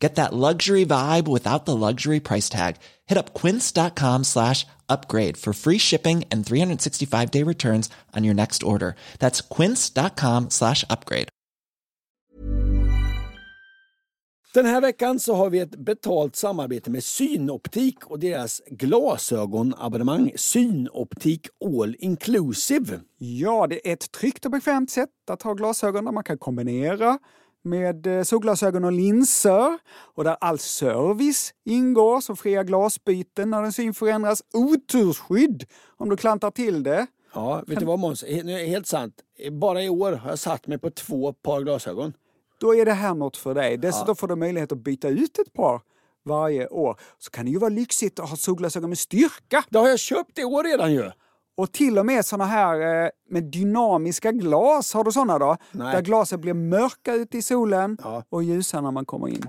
Get that luxury vibe without the luxury price tag. Hit up quince.com slash upgrade for free shipping and 365 day returns on your next order. That's quince.com slash upgrade. Den här veckan så har vi ett betalt samarbete med Synoptik och deras glasögonabonnemang Synoptik All Inclusive. Ja, det är ett tryggt och bekvämt sätt att ha glasögon där man kan kombinera med eh, solglasögon och linser och där all service ingår som fria glasbyten när din syn förändras, otursskydd om du klantar till det. Ja, vet du vad Måns? Helt sant. Bara i år har jag satt mig på två par glasögon. Då är det här något för dig. Dessutom får du möjlighet att byta ut ett par varje år. Så kan det ju vara lyxigt att ha solglasögon med styrka. Det har jag köpt i år redan ju! Och till och med såna här eh, med dynamiska glas, har du såna då? Nej. Där glasen blir mörka ute i solen Ja. och ljusa när man kommer in.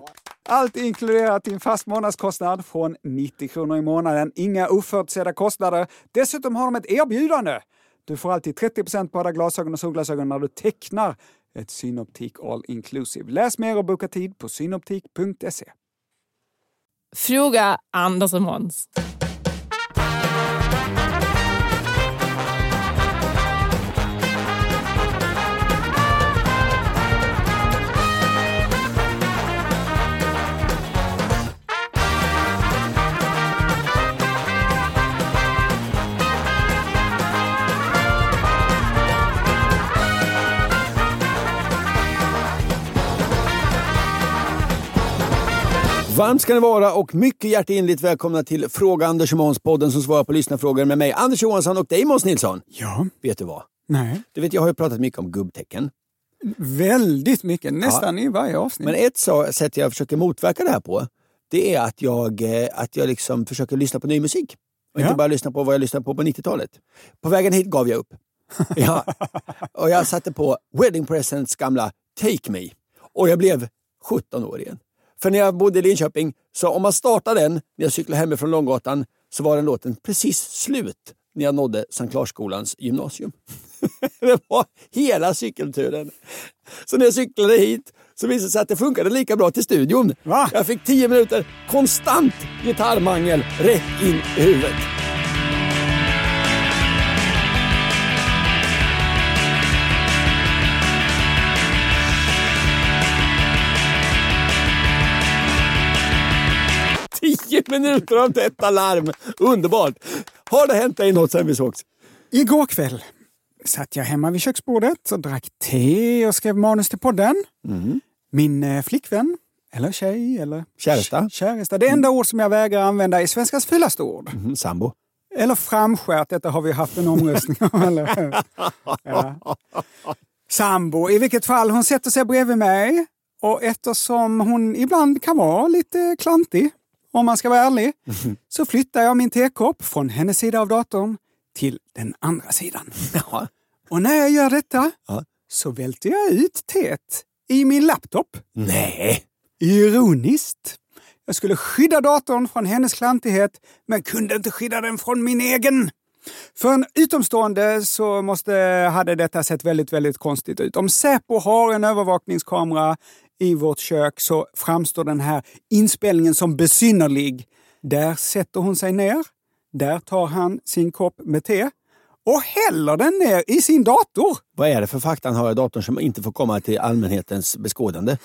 Allt inkluderat i en fast månadskostnad från 90 kronor i månaden. Inga oförutsedda kostnader. Dessutom har de ett erbjudande. Du får alltid 30% på alla glasögon och solglasögon när du tecknar ett Synoptik All Inclusive. Läs mer och boka tid på synoptik.se. Fråga Anders och Måns. Varmt ska ni vara och mycket hjärtinligt välkomna till Fråga Anders och Måns podden som svarar på lyssnarfrågor med mig Anders Johansson och dig Måns Nilsson. Ja, Vet du vad? nej. Du vet jag har ju pratat mycket om gubbtecken. Väldigt mycket, nästan i varje avsnitt. Men ett sätt jag försöker motverka det här på det är att jag, eh, att jag liksom försöker lyssna på ny musik. Och Ja. inte bara lyssna på vad jag lyssnade på på 90-talet. På vägen hit gav jag upp. ja. Och jag satte på Wedding Presents gamla Take Me. Och jag blev 17 år igen. För när jag bodde i Linköping, så om man startade den när jag cyklade hemifrån Långgatan så var den låten precis slut när jag nådde Sankt Larsskolans gymnasium. det var hela cykelturen. Så när jag cyklade hit så visade det sig att det funkade lika bra till studion. Va? Jag fick 10 minuter konstant gitarrmangel rätt in i huvudet. Minuter av detta larm. Underbart! Har det hänt dig något sen vi sågs? Igår kväll satt jag hemma vid köksbordet och drack te och skrev manus till podden. Min eh, flickvän, eller tjej, eller Käresta. käresta. Det enda ord som jag vägrar använda är svenskans fulaste ord. Mm, sambo. Eller framskärt, detta har vi haft en omröstning om. Eller? Ja. Sambo, i vilket fall, hon sätter sig bredvid mig och eftersom hon ibland kan vara lite klantig, om man ska vara ärlig, så flyttar jag min tekopp från hennes sida av datorn till den andra sidan. Ja. Och när jag gör detta Ja. så välter jag ut teet i min laptop. Nej. Ironiskt. Jag skulle skydda datorn från hennes klantighet, men kunde inte skydda den från min egen. För en utomstående så måste, hade detta sett väldigt, väldigt konstigt ut. Om Säpo har en övervakningskamera i vårt kök så framstår den här inspelningen som besynnerlig. Där sätter hon sig ner. Där tar han sin kopp med te och häller den ner i sin dator. Vad är det för fakta han har i datorn som inte får komma till allmänhetens beskådande?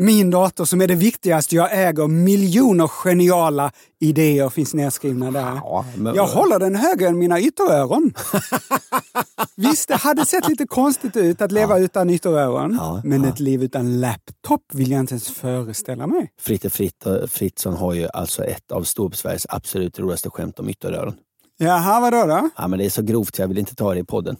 Min dator som är det viktigaste jag äger, miljoner geniala idéer finns nedskrivna där. Ja, men- Jag håller den högre än mina ytteröron. Visst, det hade sett lite konstigt ut att leva utan ytteröron, Ja, men ja. ett liv utan laptop vill jag inte ens föreställa mig. Fritte Fritt, Fritzson har ju alltså ett av Ståupp-Sveriges absolut roligaste skämt om ytteröron. Jaha, vadå då? Ja, men det är så grovt så jag vill inte ta det i podden.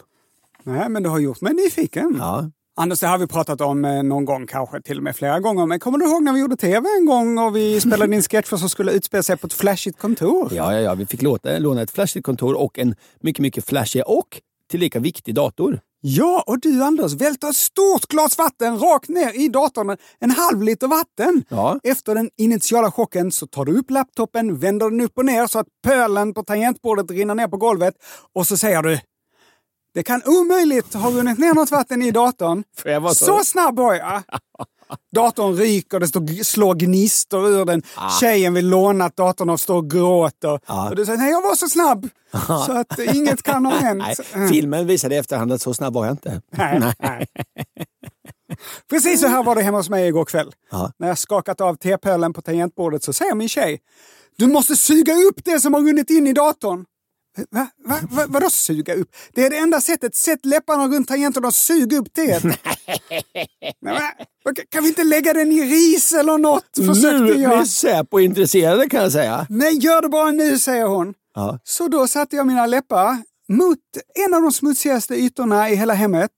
Nej, men du har gjort mig nyfiken. Ja. Anders, det har vi pratat om eh, någon gång, kanske till och med flera gånger. Men kommer du ihåg när vi gjorde tv en gång och vi spelade in sketcher som skulle utspela sig på ett flashigt kontor? Ja, ja, ja, vi fick låta, låna ett flashigt kontor och en mycket, mycket flashig och tillika viktig dator. Ja, och du Anders välter ett stort glas vatten rakt ner i datorn. En halv liter vatten. Ja. Efter den initiala chocken så tar du upp laptopen, vänder den upp och ner så att pölen på tangentbordet rinner ner på golvet och så säger du det kan omöjligt ha runnit ner något vatten i datorn. Så- så snabb var jag. Datorn ryker, det står, slår gnistor ur den. Tjejen vill låna att datorn och står och gråter. Ja. Och du säger nej jag var så snabb så att inget kan ha hänt. Nej, Mm. filmen visade i efterhand att så snabb var jag inte. Nej, nej. Precis så här var det hemma hos mig igår kväll. Ja. När jag skakat av tepölen på tangentbordet så säger min tjej Du måste suga upp det som har runnit in i datorn. Va? Va? Va? Vadå suga upp? Det är det enda sättet. Sätt läpparna runt tangenterna och sug upp teet. Kan vi inte lägga den i ris eller något? Försökte Nu jag. blir Säpo intresserade kan jag säga. Nej, gör det bara nu, säger hon. Ja. Så då satte jag mina läppar mot en av de smutsigaste ytorna i hela hemmet.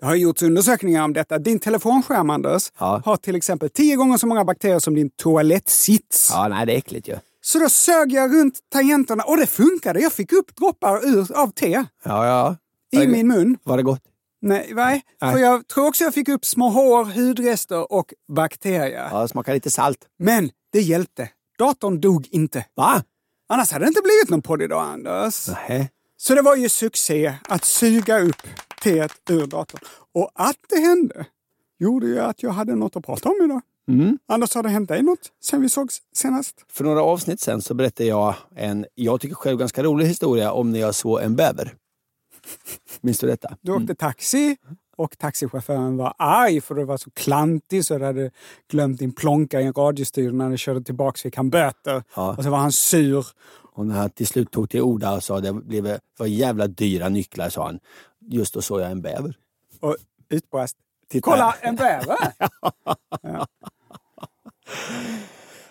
Det har gjorts undersökningar om detta. Din telefonskärm, Anders, Ja. har till exempel tio gånger så många bakterier som din toalettsits. ja, nej det är äckligt ju. Så då sög jag runt tangenterna och det funkade. Jag fick upp droppar ur, av te Ja, ja. i min mun. Var det gott? Nej, nej. Nej. För jag tror också jag fick upp små hår, hudrester och bakterier. Ja, det smakar lite salt. Men det hjälpte. Datorn dog inte. Va? Annars hade det inte blivit någon podd idag, Anders. Nej. Så det var ju succé att suga upp teet ur datorn. Och att det hände gjorde ju att jag hade något att prata om idag. Mm. Anders, har det hänt dig något sen vi sågs senast? För några avsnitt sen så berättade jag en, jag tycker själv ganska rolig historia om när jag såg en bäver. Minns du detta? Du åkte taxi och taxichauffören var arg för du var så klantig så du hade glömt din plånka i en radiostyrning. När du körde tillbaka fick han böter. Ja. Och så var han sur. Och när han till slut tog till orda och sa det blev, var jävla dyra nycklar, sa han. Just då såg jag en bäver. Och utbrast. Titta Kolla, en bäver!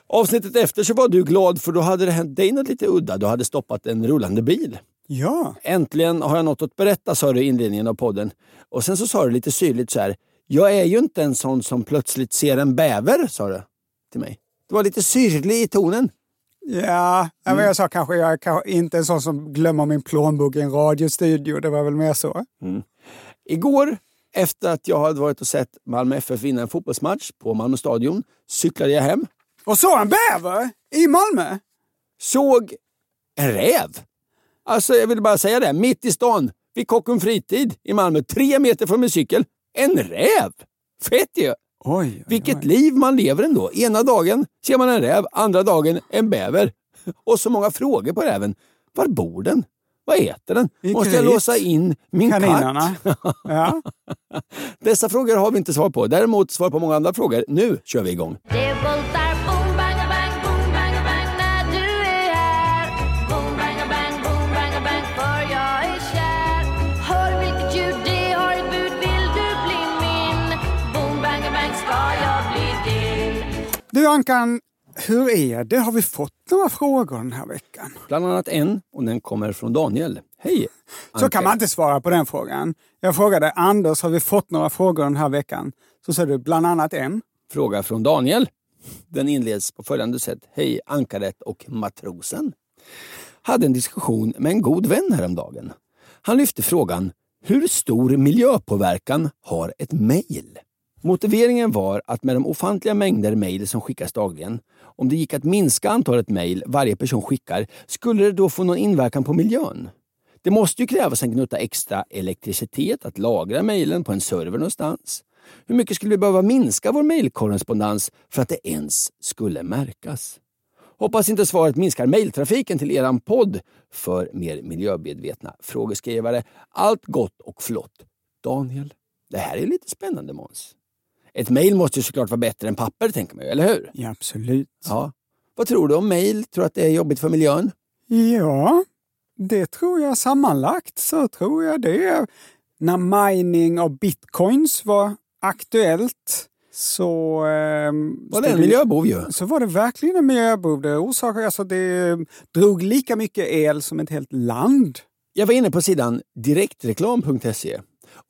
Avsnittet efter så var du glad för då hade det hänt dig något lite udda. Du hade stoppat en rullande bil. ja, Äntligen har jag något att berätta, sa du i inledningen av podden. Och sen så sa du lite syrligt så här. Jag är ju inte en sån som plötsligt ser en bäver, sa du till mig. Du var lite syrlig i tonen. ja. ja men jag sa kanske jag är inte en sån som glömmer min plånbok i en radiostudio. Det var väl mer så. Igår, efter att jag hade varit och sett Malmö FF vinna en fotbollsmatch på Malmö stadion, cyklade jag hem. Och så en bäver i Malmö! Såg en räv. Alltså, jag vill bara säga det. Mitt i stan, vid Kockum fritid i Malmö, tre meter från min cykel. En räv! Fett ju! Oj, oj, Vilket oj. liv man lever ändå. Ena dagen ser man en räv, andra dagen en bäver. Och så många frågor på räven. Var bor den? Vad äter den? I Måste jag låsa in min Kaninerna. katt? Ja. Dessa frågor har vi inte svar på. Däremot svar på många andra frågor. Nu kör vi igång. Du Ankan, hur är det? Har vi fått några frågor den här veckan? Bland annat en, och den kommer från Daniel. Hej! Så kan man inte svara på den frågan. Jag frågade Anders, har vi fått några frågor den här veckan? Så sa du bland annat en. Fråga från Daniel. Den inleds på följande sätt. Hej Ankaret och matrosen. Hade en diskussion med en god vän häromdagen. Han lyfte frågan hur stor miljöpåverkan har ett mejl? Motiveringen var att med de ofantliga mängder mejl som skickas dagligen, om det gick att minska antalet mejl varje person skickar, skulle det då få någon inverkan på miljön? Det måste ju krävas en gnutta extra elektricitet att lagra mejlen på en server någonstans. Hur mycket skulle vi behöva minska vår mejlkorrespondens för att det ens skulle märkas? Hoppas inte svaret minskar mejltrafiken till eran podd för mer miljömedvetna frågeskrivare. Allt gott och flott. Daniel, det här är lite spännande Måns. Ett mejl måste ju såklart vara bättre än papper, tänker man ju, eller hur? Ja, absolut. Ja. Vad tror du om mejl? Tror du att det är jobbigt för miljön? Ja, det tror jag sammanlagt så tror jag det. När mining av bitcoins var aktuellt så... ehm, Var det en miljöbov ju? Så var det verkligen en miljöbov. Det orsakade, alltså det drog lika mycket el som ett helt land. Jag var inne på sidan direktreklam.se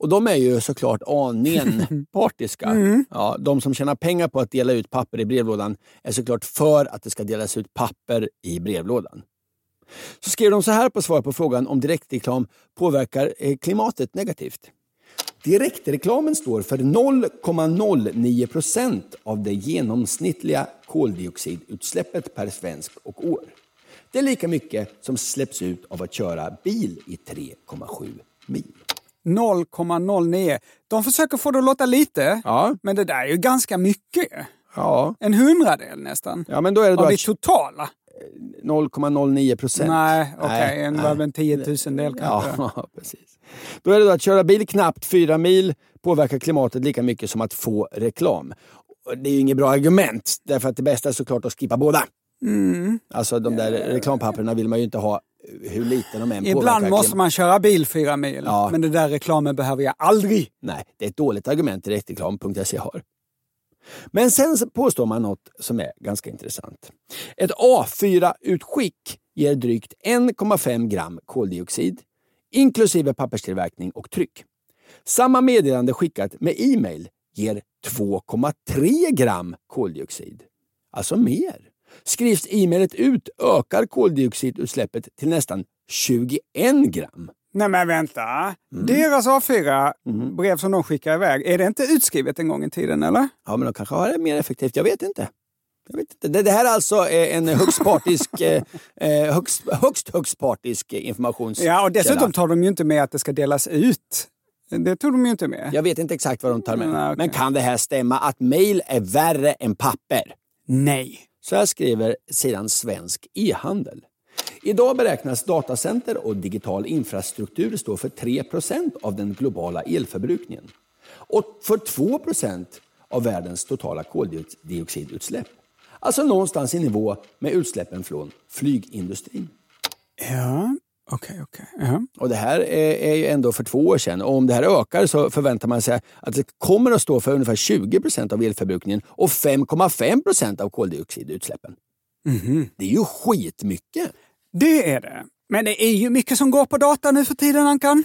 och de är ju såklart aningen partiska. Ja, de som tjänar pengar på att dela ut papper i brevlådan är såklart för att det ska delas ut papper i brevlådan. Så skrev de så här på svar på frågan om direktreklam påverkar eh, klimatet negativt. Direktreklamen står för 0,09 procent av det genomsnittliga koldioxidutsläppet per svensk och år. Det är lika mycket som släpps ut av att köra bil i 3,7 mil. 0,09. De försöker få det att låta lite, Ja. men det där är ju ganska mycket. Ja, En hundradel nästan. ja men då är det då Av det totala. 0,09 procent. Nej, okej. väl en tiotusendel kanske. Ja, precis. Då är det då att köra bil knappt fyra mil påverkar klimatet lika mycket som att få reklam. Det är ju inget bra argument, därför att det bästa är såklart att skippa båda. Mm. Alltså de där reklampapperna vill man ju inte ha hur lite de än påverkar. Ibland måste man köra bil fyra mil, Ja. men det där reklamen behöver jag aldrig. Nej, det är ett dåligt argument direktreklam.se har. Men sen påstår man något som är ganska intressant. Ett A4-utskick ger drygt 1,5 gram koldioxid, inklusive papperstillverkning och tryck. Samma meddelande skickat med e-mail ger 2,3 gram koldioxid. Alltså mer. Skrivs e-mailet ut ökar koldioxidutsläppet till nästan 21 gram. Nej men vänta. Mm. Deras A4 brev som de skickar iväg, är det inte utskrivet en gång i tiden eller? Ja, men de kanske har det mer effektivt. Jag vet inte. Jag vet inte. Det, här är alltså eh, en högst partisk, eh, eh, högst, högst, högst partisk eh, informations... Ja, och dessutom tar de ju inte med att det ska delas ut. Det tog de ju inte med. Jag vet inte exakt vad de tar med. Nej, okej. Men kan det här stämma att mail är värre än papper? Nej. Så här skriver sidan Svensk e-handel. Idag beräknas datacenter och digital infrastruktur stå för 3% av den globala elförbrukningen och för 2% av världens totala koldioxidutsläpp. Alltså någonstans i nivå med utsläppen från flygindustrin. Ja, okej, okej. Ja. Och det här är, är ju ändå för två år sedan. Och om det här ökar så förväntar man sig att det kommer att stå för ungefär 20% av elförbrukningen och 5,5% av koldioxidutsläppen. Det är ju skitmycket. Det är det. Men det är ju mycket som går på data nu för tiden, Ankan.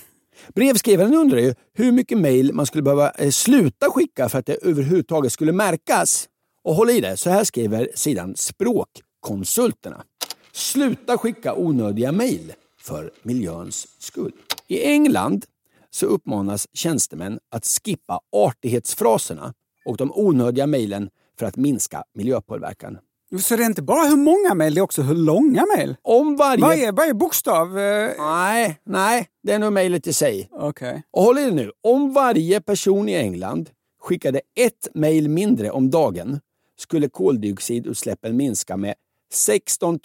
Brevskrivaren undrar ju hur mycket mejl man skulle behöva eh, sluta skicka för att det överhuvudtaget skulle märkas. Och håll i det, så här skriver sidan Språkkonsulterna. Sluta skicka onödiga mejl för miljöns skull. I England så uppmanas tjänstemän att skippa artighetsfraserna och de onödiga mejlen för att minska miljöpåverkan. Så det är inte bara hur många mejl, det är också hur långa mejl. Om varje... Varje, varje bokstav... Eh, Nej, nej, det är nog mejlet i sig. Okej. Och håll i det nu. Om varje person i England skickade ett mejl mindre om dagen skulle koldioxidutsläppen minska med 16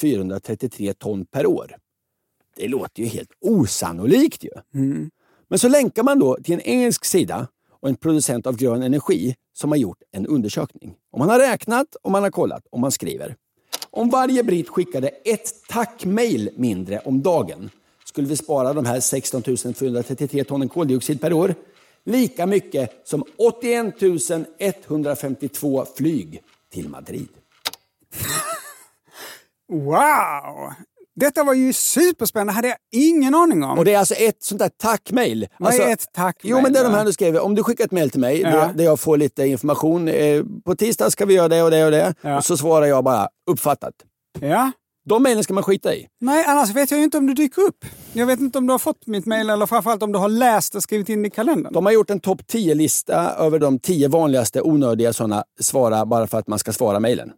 433 ton per år. Det låter ju helt osannolikt ju. Men så länkar man då till en engelsk sida och en producent av grön energi som har gjort en undersökning. Och man har räknat och man har kollat och man skriver. Om varje britt skickade ett tackmejl mindre om dagen skulle vi spara de här 16 433 tonnen koldioxid per år. Lika mycket som 81 152 flyg till Madrid. Wow! Detta var ju superspännande, hade jag ingen aning om. Och det är alltså ett sånt där tackmejl. Vad alltså, är ett tackmejl Jo, men det är de här du skriver. Om du skickar ett mejl till mig Ja. där, jag får lite information. Eh, på tisdag ska vi göra det och det och det. Ja. Och så svarar jag bara uppfattat. Ja. De mejlen ska man skita i. Nej, annars vet jag ju inte om du dyker upp. Jag vet inte om du har fått mitt mejl eller framförallt om du har läst och skrivit in i kalendern. De har gjort en topp 10-lista över de 10 vanligaste onödiga sådana svara bara för att man ska svara mejlen.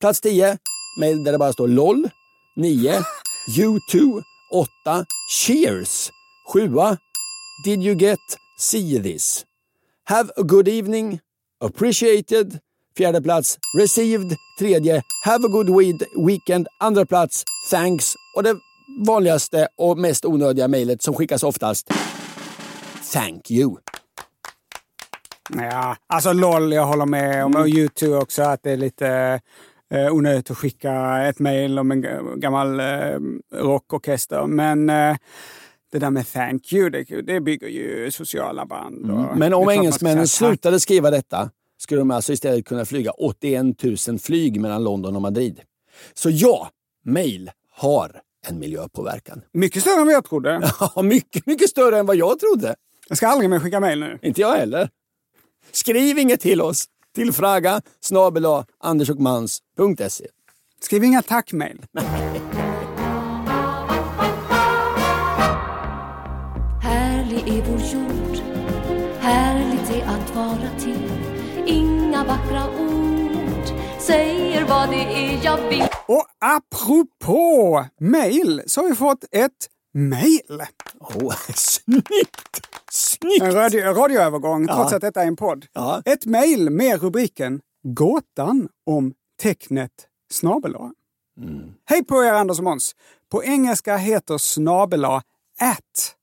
Plats 10, mejl där det bara står LOL. 9, U2. 8, Cheers. 7, Did you get see this? Have a good evening. Appreciated. Fjärde plats, Received. Tredje, Have a good weekend. Andra plats, Thanks. Och det vanligaste och mest onödiga mejlet som skickas oftast, Thank you. Ja, alltså LOL, jag håller med om. Och YouTube också, att det är lite eh, onödigt att skicka ett mejl om en gammal eh, rockorkester. Men eh, det där med thank you, det, det bygger ju sociala band. Mm. Men om engelsmännen slutade skriva detta skulle de alltså istället kunna flyga 81 000 flyg mellan London och Madrid. Så ja, mail har en miljöpåverkan. Mycket större än vad jag trodde. Ja, mycket, mycket större än vad jag trodde. Jag ska aldrig mer skicka mejl nu. Inte jag heller. Skriv inget till oss. Till fraga snabel-a andersochmans.se. Skriv inga tackmejl. Härlig är vår jord, Härligt det att vara till Inga vackra ord Säger vad det är jag vill Och apropå mail så har vi fått ett mail. Åh, snyggt! Snyggt! En radio, radioövergång Ja. trots att detta är en podd. Ja. Ett mail med rubriken Gåtan om tecknet snabel A. Hej på er Anders och Måns! På engelska heter snabel at,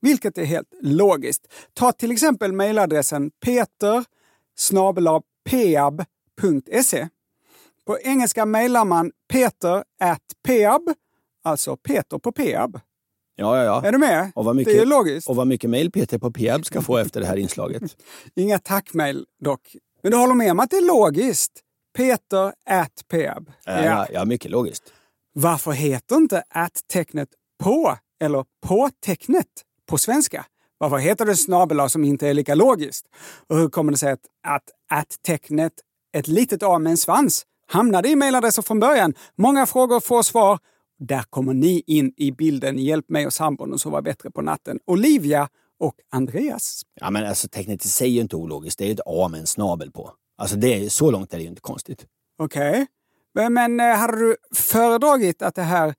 vilket är helt logiskt. Ta till exempel mejladressen peter peab.se. På engelska mejlar man peter at peab, alltså Peter på peab. Ja, ja, ja. Är du med? Och vad Det är logiskt. Och vad mycket mail Peter på Peab ska få efter det här inslaget. Inga tackmejl dock. Men du håller med om att det är logiskt? Peter at peab. Ja, ja, ja mycket logiskt. Varför heter inte at-tecknet på eller på-tecknet på svenska? Varför heter det snabel som inte är lika logiskt? Och hur kommer det sig att, att at-tecknet, ett litet a med en svans, hamnade i mejladressen från början? Många frågor, få svar. Där kommer ni in i bilden. Hjälp mig och sambon att sova bättre på natten. Olivia och Andreas. Ja, men alltså tecknet i sig är ju inte ologiskt. Det är ju ett A med en snabel på. Alltså det är, så långt är det ju inte konstigt. Okej. Men, men eh, hade du föredragit att det här,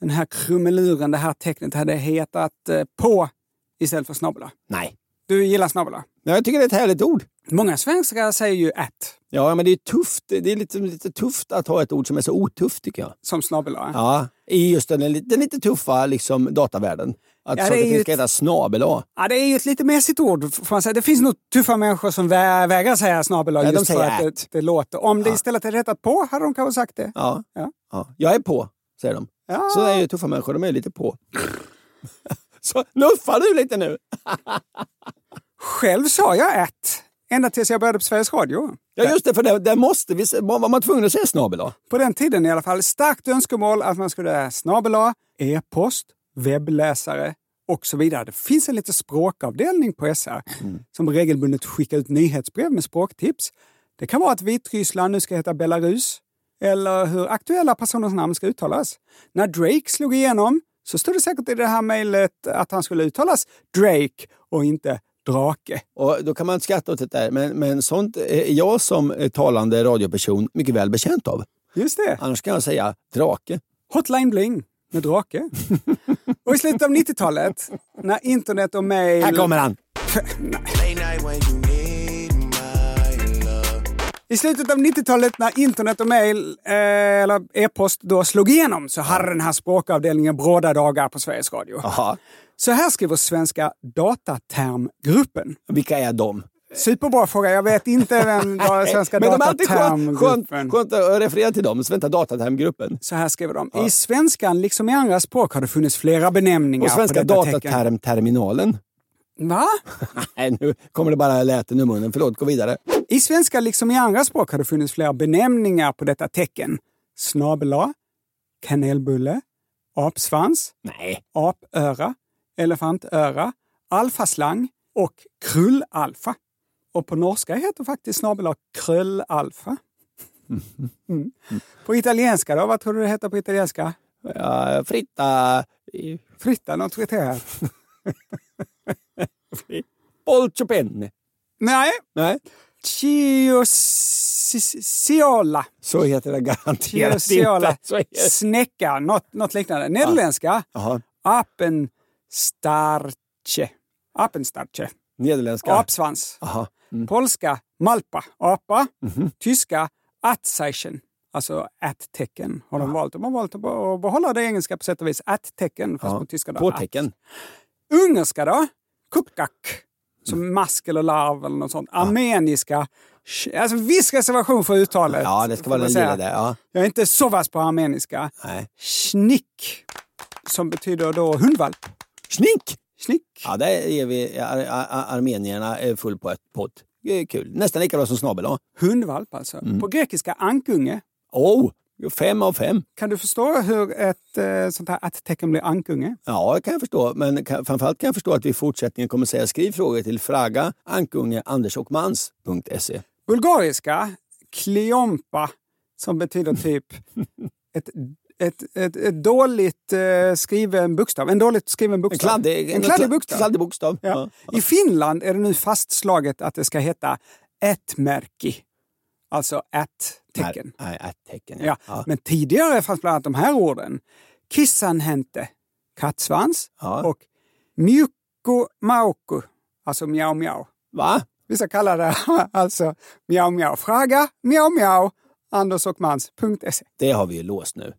den här krumeluren, det här tecknet hade hetat eh, på istället för snabel Nej. Du gillar snabel Men jag tycker det är ett härligt ord. Många svenskar säger ju at Ja, men det är tufft. Det är lite, lite tufft att ha ett ord som är så otufft tycker jag. som snabel Ja, i just den, den lite tuffa liksom, datavärlden. Att Ja, saker det är och ting ska ett- heta snabel. Ja, det är ju ett lite mesigt ord. Får man säga. Det finns nog tuffa människor som vä vägrar säga snabel de just för att at. det, det låter. Om det istället hade hetat på hade de kanske sagt det. Ja. Ja. Ja. Jag är på, säger de. Ja. Så är ju tuffa människor, de är lite på. så nuffar du lite nu? Själv sa jag at ända tills jag började på Sveriges Radio. Ja just det, för där, där måste vi, var man tvungen att säga snabel. På den tiden i alla fall. Starkt önskemål att man skulle snabel e-post, webbläsare och så vidare. Det finns en liten språkavdelning på SR som regelbundet skickar ut nyhetsbrev med språktips. Det kan vara att Vitryssland nu ska heta Belarus eller hur aktuella personers namn ska uttalas. När Drake slog igenom så stod det säkert i det här mejlet att han skulle uttalas Drake och inte drake. Och då kan man skratta åt det där, men, men sånt är jag som eh, talande radioperson mycket väl bekänt av. Just det. Annars kan jag säga drake. Hotline Bling med drake. och i slutet av 90-talet, när internet och mail... Här kommer han! I slutet av 90-talet när internet och mail, eh, eller e-post, då slog igenom så hade den här språkavdelningen bråda dagar på Sveriges Radio. Jaha, Så här skriver Svenska Datatermgruppen. vilka är de? Superbra fråga. Jag vet inte vem Svenska Men alltid skönt, skönt, Datatermgruppen... skönt att referera till dem, Svenska Datatermgruppen. Så här skriver de. I svenskan, liksom i andra språk, har det funnits flera benämningar Och Svenska. Datatermterminalen. Va? Nej, nu kommer det bara läten ur munnen. Förlåt, gå vidare. I svenska liksom i andra språk har det funnits flera benämningar på detta tecken. Snabel A, kanelbulle, apsvans, Nej. apöra, elefantöra, alfaslang och krullalfa. Och på norska heter faktiskt snabel A kröllalfa. Mm. På italienska då? Vad tror du det heter på italienska? Ja, fritta... Fritta, något vet jag här. Polciopenne. Nej, Nej, Ciociola. så heter det garanterat Ciociola. inte. Snäcka, något, något liknande. Nederländska, Jaha. apenstarche. Apenstarche. Nederländska. Apsvans. Mm. Polska, malpa, apa. Mhm. Tyska, Atzeichen. Alltså at-tecken har de valt. De har valt att be- behålla det engelska på sätt och vis. At-tecken, fast Ja. på tyska. Då. Påtecken. Ungerska då? Kupkak. Som mask eller larv eller något sånt. Armeniska. Alltså viss reservation för uttalet. Ja, det ska vara den lilla där. Ja. Jag är inte så vass på armeniska. Nej. Schnick. Som betyder då hundvalp. Snick! Snick. Ja, där är vi ar ar armenierna är full på ett pott. Det är kul. Nästan lika bra som snabel. Hundvalp alltså. På grekiska ankunge. Oh, fem av fem. Kan du förstå hur ett eh, sånt här att-tecken blir ankunge? Ja, det kan jag förstå. Men kan, framförallt kan jag förstå att vi i fortsättningen kommer säga skriv frågor till fraga ankunge andersochmans.se. Bulgariska, kliompa, som betyder typ ett, ett, ett, ett dåligt eh, skriven bokstav. En dåligt skriven En bokstav. kladdig, en kladdig bokstav. Kladdig bokstav. Ja. Ja. I Finland är det nu fastslaget att det ska heta ätmärki. Alltså ättecken. Nej, nej, tecken. Ja. Ja. Men tidigare fanns bland annat de här orden. Kissanhänte, kattsvans. Ja. Och mjukko mauku, alltså mjau mjau. Va? Vissa kallar det alltså mjau mjau. Fraga mjau mjau. Andersochmans.se. Det har vi ju låst nu.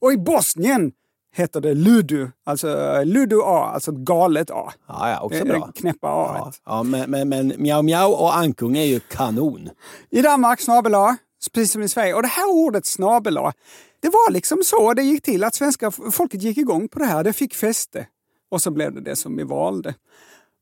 Och i Bosnien heter det ludu, alltså ludu A, alltså ett galet A. Ja, ja, också bra. knäppa A. Ja, ja, men, men, men Miao Miao och Ankung är ju kanon. I Danmark snabel A, precis som i Sverige. Och det här ordet snabel A, det var liksom så det gick till att svenska folket gick igång på det här. Det fick fäste. Och så blev det det som vi valde.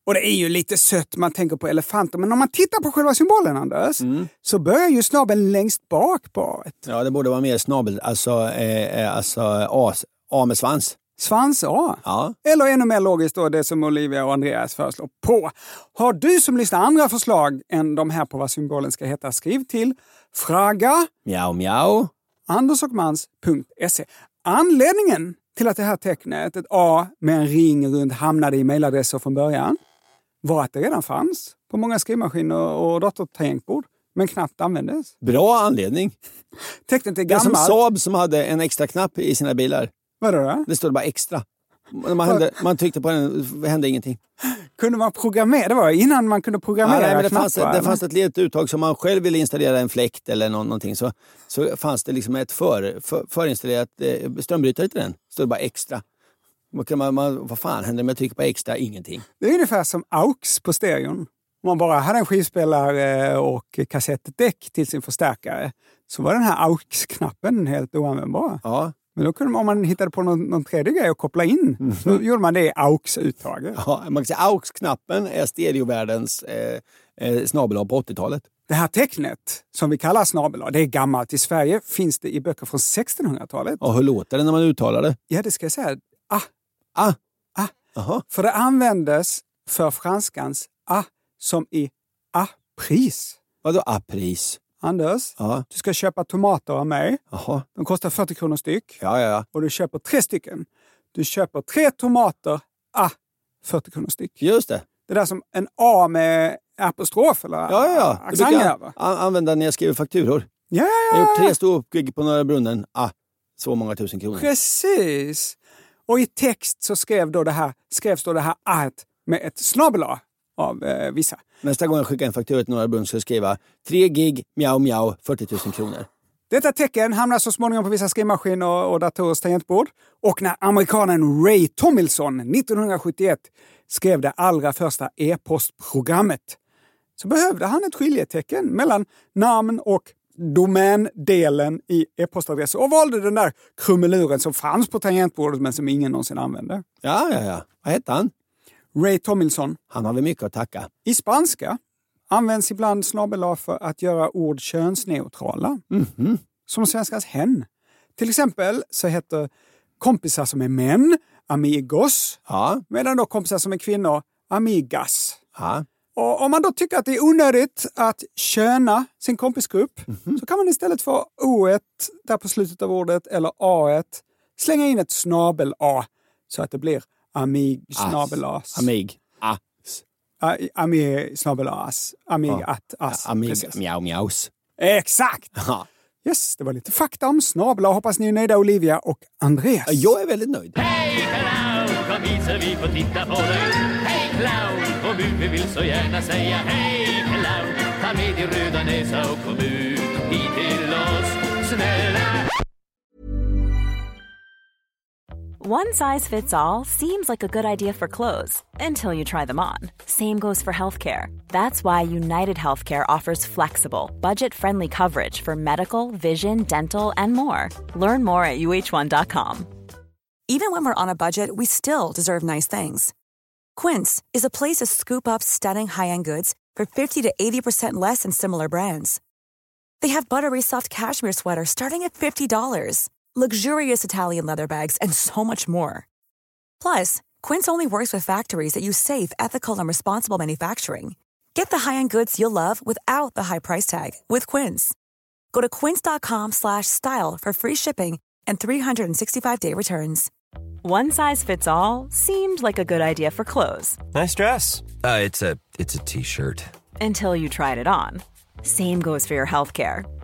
Och det är ju lite sött, man tänker på elefanter. Men om man tittar på själva symbolen, Anders, så börjar ju snabeln längst bak på A. Ja, det borde vara mer snabel, alltså, eh, eh, alltså A, A med svans. Svans-A. Ja. Eller ännu mer logiskt då det som Olivia och Andreas föreslår på. Har du som lyssnar andra förslag än de här på vad symbolen ska heta, skriv till fraga Miao Miao. andersochmans.se. Anledningen till att det här tecknet, ett A med en ring runt, hamnade i mejladresser från början var att det redan fanns på många skrivmaskiner och datortangentbord, men knappt användes. Bra anledning. Tecknet är Det är som gammalt. Saab som hade en extra knapp i sina bilar. Vadå då? Det stod bara extra. Man, hände, man tryckte på den, det hände ingenting. Kunde man programmera? Det var innan man kunde Ja, programmera nej, men det, knappar, fanns, det fanns ett litet uttag som man själv ville installera en fläkt eller nå- någonting så, så fanns det liksom ett för, för, förinstallerat eh, strömbrytare till den. Stod bara extra. Man, man, vad fan händer om jag trycker på extra? Ingenting. Det är ungefär som AUX på stereon. Om man bara hade en skivspelare och kassettdäck till sin förstärkare så var den här AUX-knappen helt oanvändbar. Ja, Men då kunde man, om man hittade på någon, någon tredje grej att koppla in, så gjorde man det i AUX-uttaget. ja, man kan säga AUX-knappen är stereovärldens eh, eh, snabel på 80-talet. Det här tecknet, som vi kallar snabel det är gammalt. I Sverige finns det i böcker från 1600-talet. Och hur låter det när man uttalar det? Ja, det ska jag säga. Ah, Ah, ah. Jaha. För det användes för franskans ah, som i ah-pris. Vadå apris? Anders, Ja, du ska köpa tomater av mig. jaha. De kostar 40 kronor styck. Ja, ja, ja. Och du köper tre stycken. Du köper tre tomater, ah, 40 kronor styck. Just det. Det där som en A med apostrof eller Ja, ja, ja. Det accent jag an- använda när jag skriver fakturor. Ja, Jag ja, har gjort ja. tre storgig på Norra Brunnen. Ah, så många tusen kronor. Precis. Och i text så skrev då det här, skrevs då det här A med ett snabel av eh, vissa. Nästa gång jag skickar en faktura till Norra Brunn ska jag skriva 3 gig, miau miau, 40 000 kronor. Detta tecken hamnar så småningom på vissa skrivmaskiner och, och datorers tangentbord. Och när amerikanen Ray Tomilson 1971 skrev det allra första e-postprogrammet så behövde han ett skiljetecken mellan namn och domändelen i e-postadresser och valde den där krumeluren som fanns på tangentbordet men som ingen någonsin använde. Ja, ja, ja. Vad hette han? Ray Tomilson. Han har väl mycket att tacka. I spanska används ibland snabel för att göra ord könsneutrala. Som svenskans hen. Till exempel så heter kompisar som är män amigos, Ja, medan då kompisar som är kvinnor amigas. ja. Och om man då tycker att det är onödigt att köna sin kompisgrupp så kan man istället få o där på slutet av ordet eller a slänga in ett snabel-a så att det blir amig snabelas. Amig. Ah. A- Ami snabelas. Amig Ja. att as. Amig. Miau miaus. Exakt! Ja. Yes, det var lite fakta om snablar. Hoppas ni är nöjda Olivia och Andreas. Jag är väldigt nöjd. Hej clown, kom hit så vi får titta på dig. Hej clown, kom ut, vi vill så gärna säga hej clown. Ta med din röda näsa och kom ut hit till oss, snälla. One size fits all seems like a good idea for clothes until you try them on. Same goes for healthcare. That's why United Healthcare offers flexible, budget friendly coverage for medical, vision, dental, and more. Learn more at uh1.com. Even when we're on a budget, we still deserve nice things. Quince is a place to scoop up stunning high-end goods for 50 to 80% less than similar brands. They have buttery soft cashmere sweaters starting at $50, luxurious Italian leather bags, and so much more. Plus, Quince only works with factories that use safe, ethical, and responsible manufacturing. Get the high-end goods you'll love without the high price tag with Quince. Go to quince.com slash style for free shipping and 365-day returns. One size fits all seemed like a good idea for clothes Nice dress. Uh, it's a it's a t-shirt. until you tried it on. Same goes for your healthcare.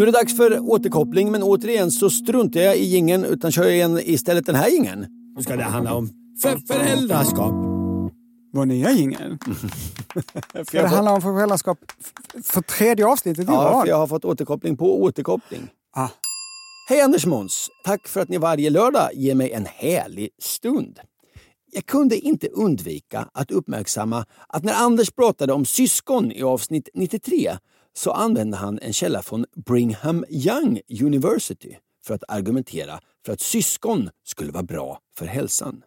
Nu är det dags för återkoppling, men återigen så struntar jag i gingen utan kör igen istället den här gingen. Nu ska det handla om för föräldraskap. Vår nya jingel. Ska det handla om föräldraskap för tredje avsnittet i ja, rad? för jag har fått återkoppling på återkoppling. Ah. Hej Anders Måns! Tack för att ni varje lördag ger mig en härlig stund. Jag kunde inte undvika att uppmärksamma att när Anders pratade om syskon i avsnitt 93 så använde han en källa från Brigham Young University för att argumentera för att syskon skulle vara bra för hälsan.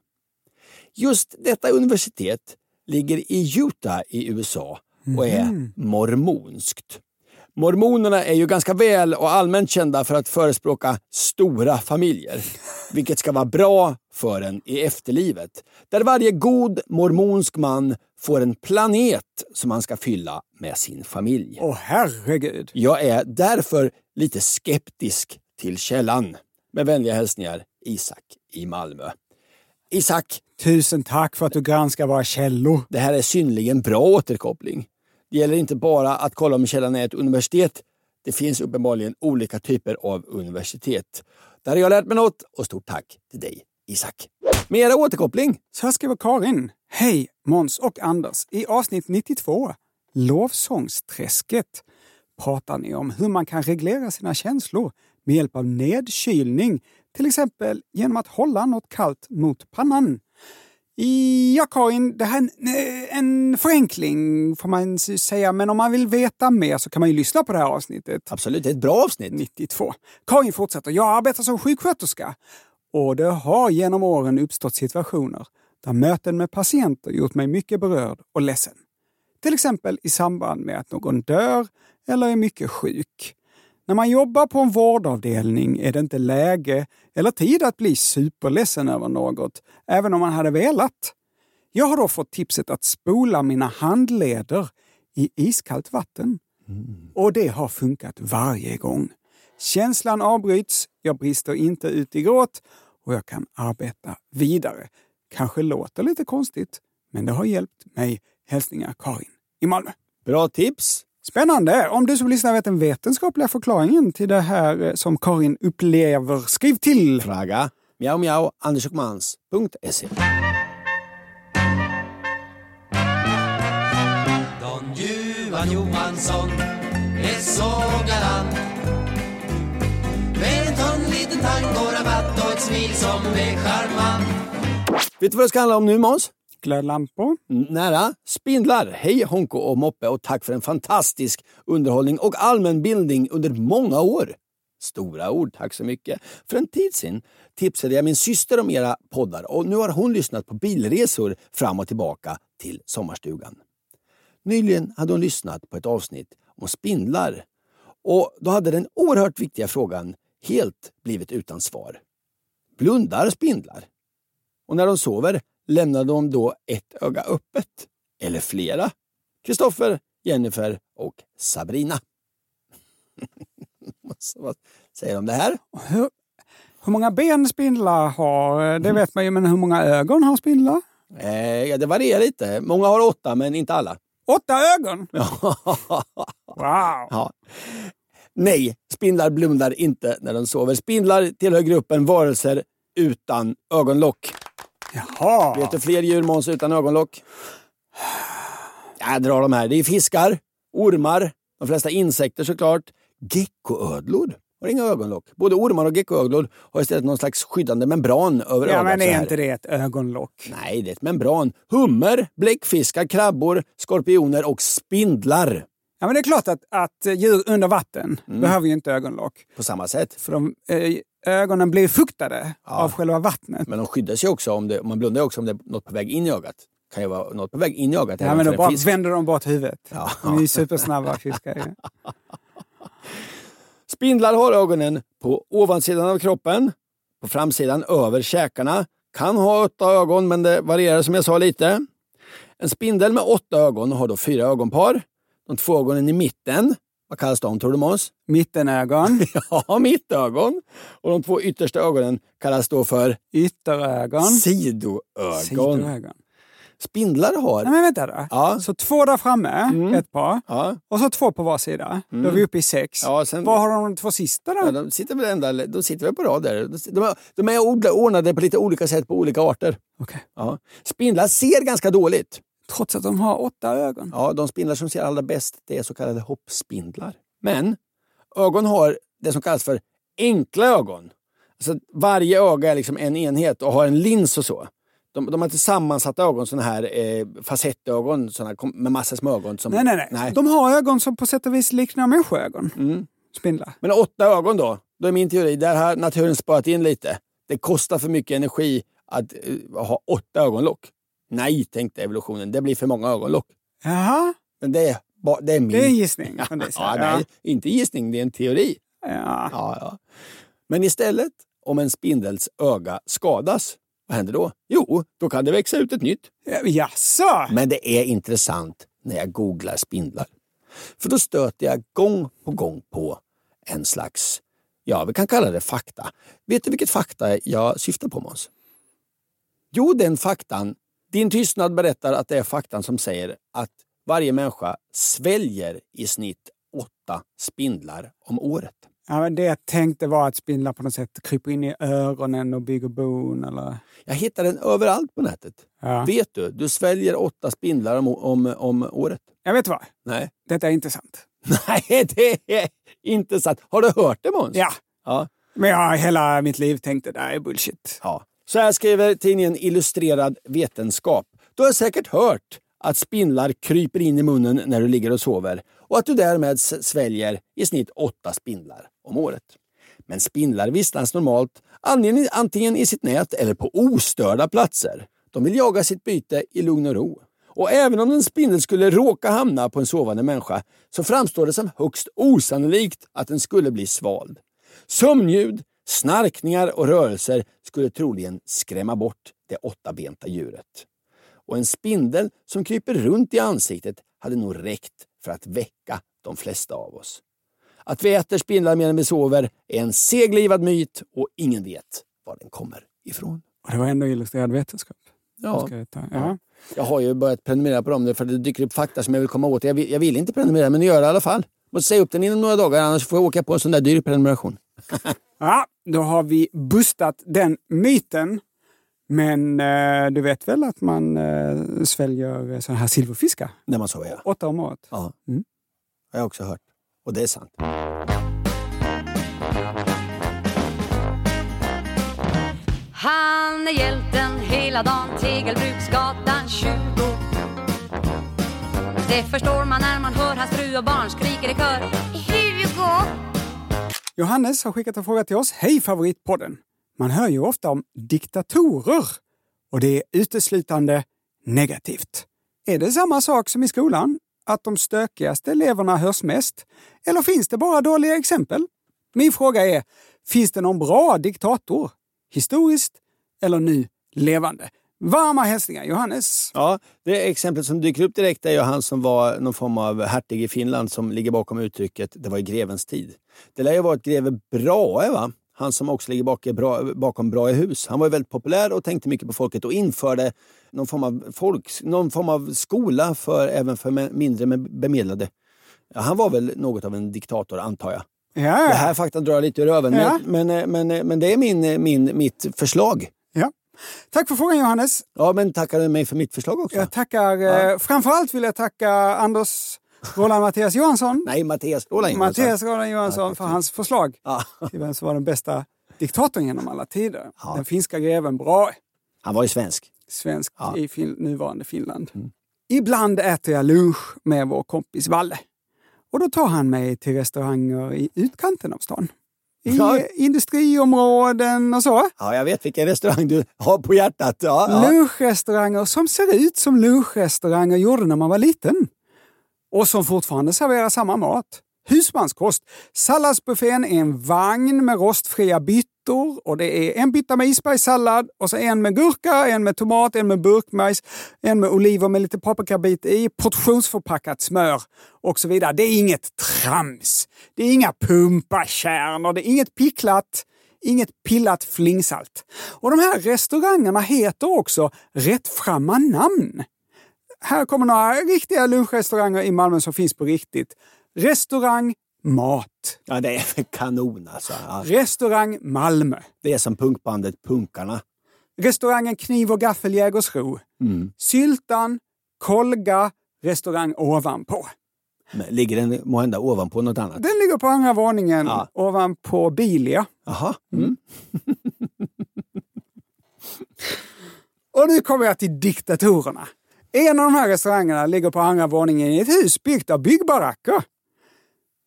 Just detta universitet ligger i Utah i USA och är mormonskt. Mormonerna är ju ganska väl och allmänt kända för att förespråka stora familjer, vilket ska vara bra för en i efterlivet. Där varje god mormonsk man får en planet som han ska fylla med sin familj. Åh herregud. Jag är därför lite skeptisk till källan. Med vänliga hälsningar Isak i Malmö. Isak, Tusen tack för att du granskar våra källor. det här är synnerligen bra återkoppling. Det gäller inte bara att kolla om källan är ett universitet. Det finns uppenbarligen olika typer av universitet. Där har jag lärt mig något och stort tack till dig Isak. Mera återkoppling. Så här skriver Karin. Hej Måns och Anders. I avsnitt 92, Lovsångsträsket, pratar ni om hur man kan reglera sina känslor med hjälp av nedkylning. Till exempel genom att hålla något kallt mot pannan. Ja, Karin, det här är en, en förenkling får man säga, men om man vill veta mer så kan man ju lyssna på det här avsnittet. Absolut, det är ett bra avsnitt. 92. Karin fortsätter. Jag arbetar som sjuksköterska och det har genom åren uppstått situationer där möten med patienter gjort mig mycket berörd och ledsen. Till exempel i samband med att någon dör eller är mycket sjuk. När man jobbar på en vårdavdelning är det inte läge eller tid att bli superledsen över något, även om man hade velat. Jag har då fått tipset att spola mina handleder i iskallt vatten. Och det har funkat varje gång. Känslan avbryts, jag brister inte ut i gråt och jag kan arbeta vidare. Kanske låter lite konstigt, men det har hjälpt mig. Hälsningar Karin i Malmö. Bra tips. Spännande! Om du som lyssnar vet den vetenskapliga förklaringen till det här eh, som Karin upplever, skriv till! Fråga miau miau andersokmans.se Don Juan Johansson är så galant Med en tunn liten tangorabatt och ett smil som är charmant Vet du vad det ska handla om nu Måns? Glödlampor. Mm, nära. Spindlar. Hej Honko och Moppe och tack för en fantastisk underhållning och allmänbildning under många år. Stora ord, tack så mycket. För en tid sedan tipsade jag min syster om era poddar och nu har hon lyssnat på bilresor fram och tillbaka till sommarstugan. Nyligen hade hon lyssnat på ett avsnitt om spindlar och då hade den oerhört viktiga frågan helt blivit utan svar. Blundar spindlar? Och när de sover, lämnar de då ett öga öppet? Eller flera? Kristoffer, Jennifer och Sabrina. Så vad säger de om det här? Hur, hur många ben spindlar har, eh, det vet man ju, men hur många ögon har spindlar? Eh, ja, det varierar lite. Många har åtta, men inte alla. Åtta ögon! Wow! ja. Nej, spindlar blundar inte när de sover. Spindlar tillhör gruppen varelser utan ögonlock. Jaha! Vet du fler djur, Måns, utan ögonlock? Jag drar de här. Det är fiskar, ormar, de flesta insekter såklart. Geckoödlor har inga ögonlock. Både ormar och geckoödlor har istället någon slags skyddande membran över Ja, ögat. men är inte det ett ögonlock? Nej, det är ett membran. Hummer, bläckfiskar, krabbor, skorpioner och spindlar. Ja, men det är klart att, att djur under vatten Mm. behöver ju inte ögonlock. På samma sätt. För de, eh, ögonen blir fuktade av själva vattnet. Men de skyddar sig också om, det, man blundar också om det är något på väg in i ögat. kan ju vara något på väg in i ögat. Ja, men då bara fisk. vänder de bort huvudet. Ja. De är ju supersnabba fiskar. Spindlar har ögonen på ovansidan av kroppen, på framsidan över käkarna. Kan ha åtta ögon, men det varierar som jag sa lite. En spindel med åtta ögon har då fyra ögonpar. De två ögonen i mitten, vad kallas de tror du Måns? Mittenögon, Ja, mittögon. Och de två yttersta ögonen kallas då för ytterögon, sidoögon. sidoögon. Spindlar har... Nej, men vänta då. Ja. Så två där framme, ett par. Ja, Och så två på var sida. Då är vi uppe i sex. Ja, sen- Var har de två sista då? ja, de sitter väl ända, de sitter väl på rad där. De är, de är ordnade på lite olika sätt på olika arter. Okej. Ja. Spindlar ser ganska dåligt. Trots att de har åtta ögon. Ja, de spindlar som ser allra bäst det är så kallade hoppspindlar. Men ögon har det som kallas för enkla ögon. Alltså, varje öga är liksom en enhet och har en lins och så. De, de har inte sammansatta ögon, såna här eh, facettögon såna med massor små ögon. Som, Nej, nej, nej, De har ögon som på sätt och vis liknar människoögon. Mm. Spindlar. Men åtta ögon då? Då är min teori, där har naturen sparat in lite. Det kostar för mycket energi att eh, ha åtta ögonlock. Nej, tänkte evolutionen, det blir för många ögonlock. Jaha, Men det är, det är min... det är en gissning. dig, så Ja, nej, inte gissning, det är en teori. Ja. Ja, ja. Men istället, om en spindels öga skadas, vad händer då? Jo, då kan det växa ut ett nytt. Ja. Jaså? Men det är intressant när jag googlar spindlar. För då stöter jag gång på gång på en slags, ja vi kan kalla det fakta. Vet du vilket fakta jag syftar på Måns? Jo, den faktan, din tystnad berättar att det är faktan som säger att varje människa sväljer i snitt åtta spindlar om året. Ja, men det jag tänkte var att spindlar på något sätt kryper in i öronen och bygger bon. Eller... Jag hittar den överallt på nätet. Ja. Vet du, du sväljer åtta spindlar om, om, om året. Jag vet vad, Nej. detta är inte sant. Nej, det är inte sant. Har du hört det Måns? Ja, ja. men jag har hela mitt liv tänkt det här är bullshit. ja. Så här skriver tidningen Illustrerad vetenskap. Du har säkert hört att spindlar kryper in i munnen när du ligger och sover och att du därmed sväljer i snitt åtta spindlar om året. Men spindlar vistas normalt antingen i sitt nät eller på ostörda platser. De vill jaga sitt byte i lugn och ro. Och även om en spindel skulle råka hamna på en sovande människa så framstår det som högst osannolikt att den skulle bli svald. Sömnljud, snarkningar och rörelser skulle troligen skrämma bort det åttabenta djuret. Och en spindel som kryper runt i ansiktet hade nog räckt för att väcka de flesta av oss. Att vi äter spindlar medan vi sover är en seglivad myt och ingen vet var den kommer ifrån. Och det var ändå illustrerad vetenskap. Ja. Jag. Ja. Jag har ju börjat prenumerera på dem för det dyker upp fakta som jag vill komma åt. Jag vill, jag vill inte prenumerera men jag gör det i alla fall. Måste säga upp den inom några dagar annars får jag åka på en sån där dyr prenumeration. ja, då har vi bustat den myten. Men eh, du vet väl att man eh, sväljer sådana här silverfiskar? När man sover ja. Åtta om året. ja. Mm. har jag också hört. Och det är sant. Han är hjälten hela dagen, Tegelbruksgatan 20. Det förstår man när man hör hans fru och barn skriker i kör. Johannes har skickat en fråga till oss. Hej favoritpodden! Man hör ju ofta om diktatorer och det är uteslutande negativt. Är det samma sak som i skolan? Att de stökigaste eleverna hörs mest? Eller finns det bara dåliga exempel? Min fråga är, finns det någon bra diktator? Historiskt eller nu levande? Varma hälsningar Johannes! Ja, det exemplet som dyker upp direkt är ju han som var någon form av hertig i Finland som ligger bakom uttrycket det var i grevens tid. Det lär ju vara ett greve Brahe, va? Han som också ligger bakom Brahe hus. Han var ju väldigt populär och tänkte mycket på folket och införde någon form av, folks, någon form av skola för, även för mindre med- bemedlade. Han var väl något av en diktator, antar jag. Ja, Det här faktan drar jag lite ur öven, Ja. men, men, men, men det är min, min, mitt förslag. Ja. Tack för frågan Johannes! Ja, men tackar du mig för mitt förslag också? Jag tackar, eh, framförallt vill jag tacka Anders Roland Mattias Johansson. Nej, Mattias Roland Johansson. Mattias Roland Johansson för hans förslag Ja. till vem som var den bästa diktatorn genom alla tider. Ja. Den finska greven Bra, Han var ju svensk. svensk Ja. i fin- nuvarande Finland. Ibland äter jag lunch med vår kompis Valle. Och då tar han mig till restauranger i utkanten av stan. I Ja. industriområden och så. Ja, jag vet vilken restaurang du har på hjärtat. Ja, ja. Lunchrestauranger som ser ut som lunchrestauranger gjorde när man var liten. Och som fortfarande serverar samma mat. Husmanskost. Salladsbuffén är en vagn med rostfria byttor och det är en bytta med isbergssallad och så en med gurka, en med tomat, en med burkmajs, en med oliver med lite paprikabit i, portionsförpackat smör och så vidare. Det är inget trams. Det är inga pumpakärnor, det är inget picklat, inget pillat flingsalt. Och de här restaurangerna heter också rättframma namn. Här kommer några riktiga lunchrestauranger i Malmö som finns på riktigt. Restaurang Mat. ja, det är kanon alltså. Ja. Restaurang Malmö. Det är som punkbandet Punkarna. Restaurangen Kniv och gaffel Jägersro. Syltan, Kolga, restaurang ovanpå. Men ligger den måhända ovanpå något annat? Den ligger på andra våningen Ja. ovanpå Bilia. Jaha. Mm. Och nu kommer jag till diktatorerna. En av de här restaurangerna ligger på andra våningen i ett hus byggt av byggbaracker.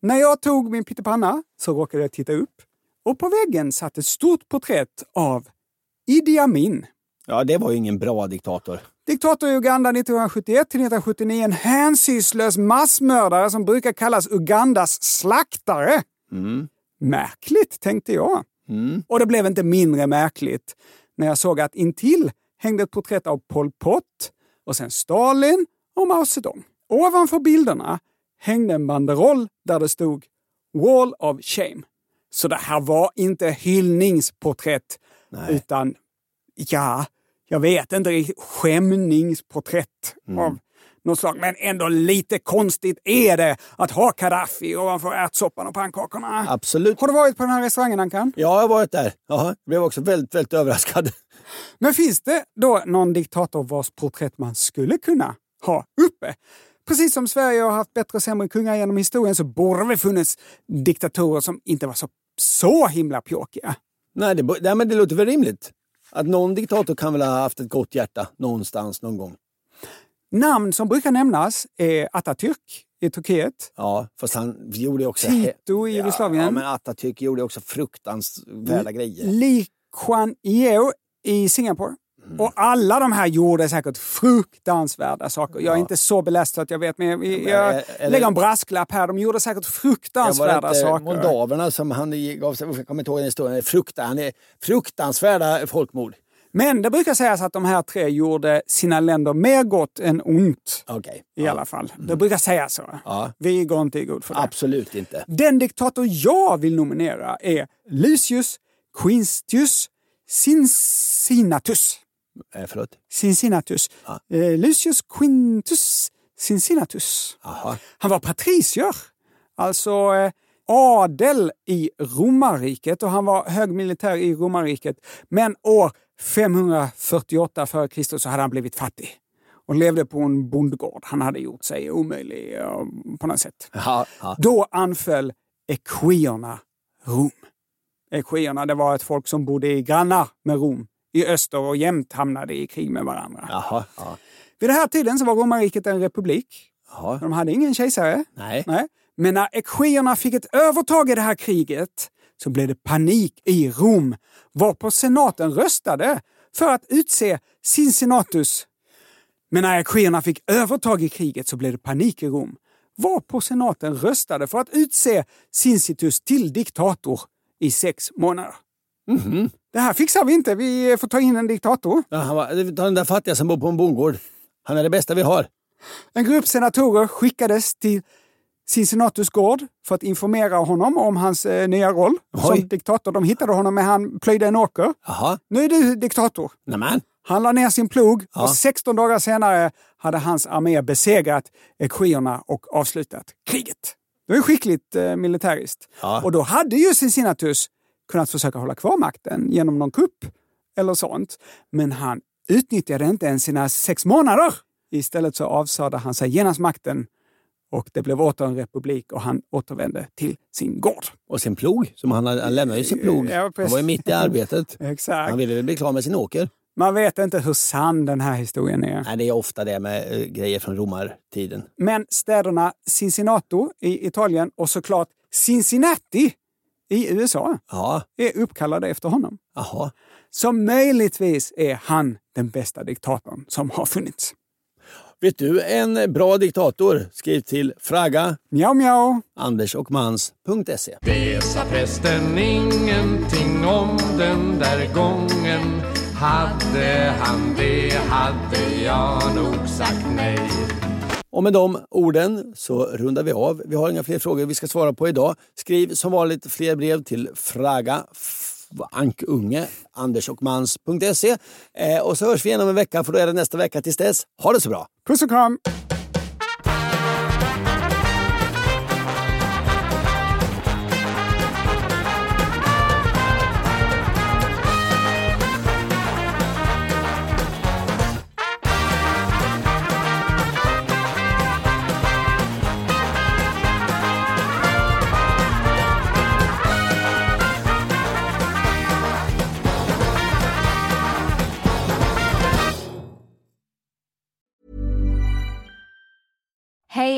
När jag tog min pyttipanna så råkade jag titta upp och på väggen satt ett stort porträtt av Idi Amin. Ja, det var ju ingen bra diktator. Diktator i Uganda 1971 till 1979, en hänsynslös massmördare som brukar kallas Ugandas slaktare. Märkligt, tänkte jag. Och det blev inte mindre märkligt när jag såg att intill hängde ett porträtt av Pol Pot och sen Stalin och Mao Zedong. Ovanför bilderna hängde en banderoll där det stod Wall of Shame. Så det här var inte hyllningsporträtt utan, ja, jag vet inte riktigt, skämningsporträtt av något slag. Men ändå lite konstigt är det att ha Gaddafi ovanför ärtsoppan och pannkakorna. Absolut. Har du varit på den här restaurangen Ankan? Ja, jag har varit där. Ja, jag blev också väldigt, väldigt överraskad. Men finns det då någon diktator vars porträtt man skulle kunna ha uppe? Precis som Sverige har haft bättre och sämre kungar genom historien så borde det funnits diktatorer som inte var så, så himla pjåkiga. Nej, det, nej, men det låter väl rimligt. Att någon diktator kan väl ha haft ett gott hjärta någonstans någon gång. Namn som brukar nämnas är Atatürk i Turkiet, Ja, fast han gjorde också... Tito i Jugoslavien. Ja, men Atatürk gjorde också fruktansvärda grejer. Lee Kuan Yew i Singapore. Mm. Och alla de här gjorde säkert fruktansvärda saker. Jag är inte så beläst så att jag vet, men jag, jag eller- lägger en brasklapp här. De gjorde säkert fruktansvärda var inte saker. moldaverna som han gav sig, jag kommer inte ihåg den historien, Frukta, han är fruktansvärda folkmord. Men det brukar sägas att de här tre gjorde sina länder mer gott än ont. Okej. I ja, alla fall. Det brukar sägas så. Ja. Vi går inte i god för det. Absolut inte. Den diktator jag vill nominera är Lucius Quintius Cincinnatus. Eh, förlåt? Cincinnatus. Eh, Lucius Quintus Cincinnatus. Jaha. Han var patricier, alltså eh, adel i romarriket och han var hög militär i romarriket. Men år 548 f.Kr. så hade han blivit fattig och levde på en bondgård. Han hade gjort sig omöjlig eh, på något sätt. Ja, ja. Då anföll equierna Rom. Equierna det var ett folk som bodde i grannar med Rom i öster och jämt hamnade i krig med varandra. Jaha. Ja. Vid den här tiden så var romarriket en republik. Jaha. De hade ingen kejsare. Nej. Nej. Men när equierna fick ett övertag i det här kriget så blev det panik i Rom varpå senaten röstade för att utse Cincinnatus. Men när equierna fick övertag i kriget så blev det panik i Rom varpå senaten röstade för att utse Cincitus till diktator i sex månader. Det här fixar vi inte. Vi får ta in en diktator. Ja, han var, tar den där fattiga som bor på en bondgård. Han är det bästa vi har. En grupp senatorer skickades till Cincinnatus gård för att informera honom om hans eh, nya roll Oj. som diktator. De hittade honom när han plöjde en åker. Jaha. Nu är du diktator. Nämen. Han la ner sin plog Ja. och 16 dagar senare hade hans armé besegrat equierna och avslutat kriget. Det var skickligt eh, militäriskt. Ja. Och då hade ju Cincinnatus kunnat försöka hålla kvar makten genom någon kupp eller sånt. Men han utnyttjade inte ens sina sex månader. Istället så avsade han sig genast makten och det blev åter en republik och han återvände till sin gård. Och sin plog. Som han, han lämnade ju sin plog. Ja, han var ju mitt i arbetet. Exakt. Han ville väl bli klar med sin åker. Man vet inte hur sann den här historien är. Nej, det är ofta det med eh, grejer från romartiden. Men städerna Cincinnati i Italien och såklart Cincinnati i USA Ja, är uppkallade efter honom. jaha. Så möjligtvis är han den bästa diktatorn som har funnits. Vet du en bra diktator? Skriv till fraga Mjau, mjau. andersochmans.se. Det sa prästen ingenting om den där gången Hade han det hade jag nog sagt nej och med de orden så rundar vi av. Vi har inga fler frågor vi ska svara på idag. Skriv som vanligt fler brev till fraga ankunge andersochmans.se eh, och så hörs vi igen om en vecka för då är det nästa vecka. Tills dess, ha det så bra! Puss och kram!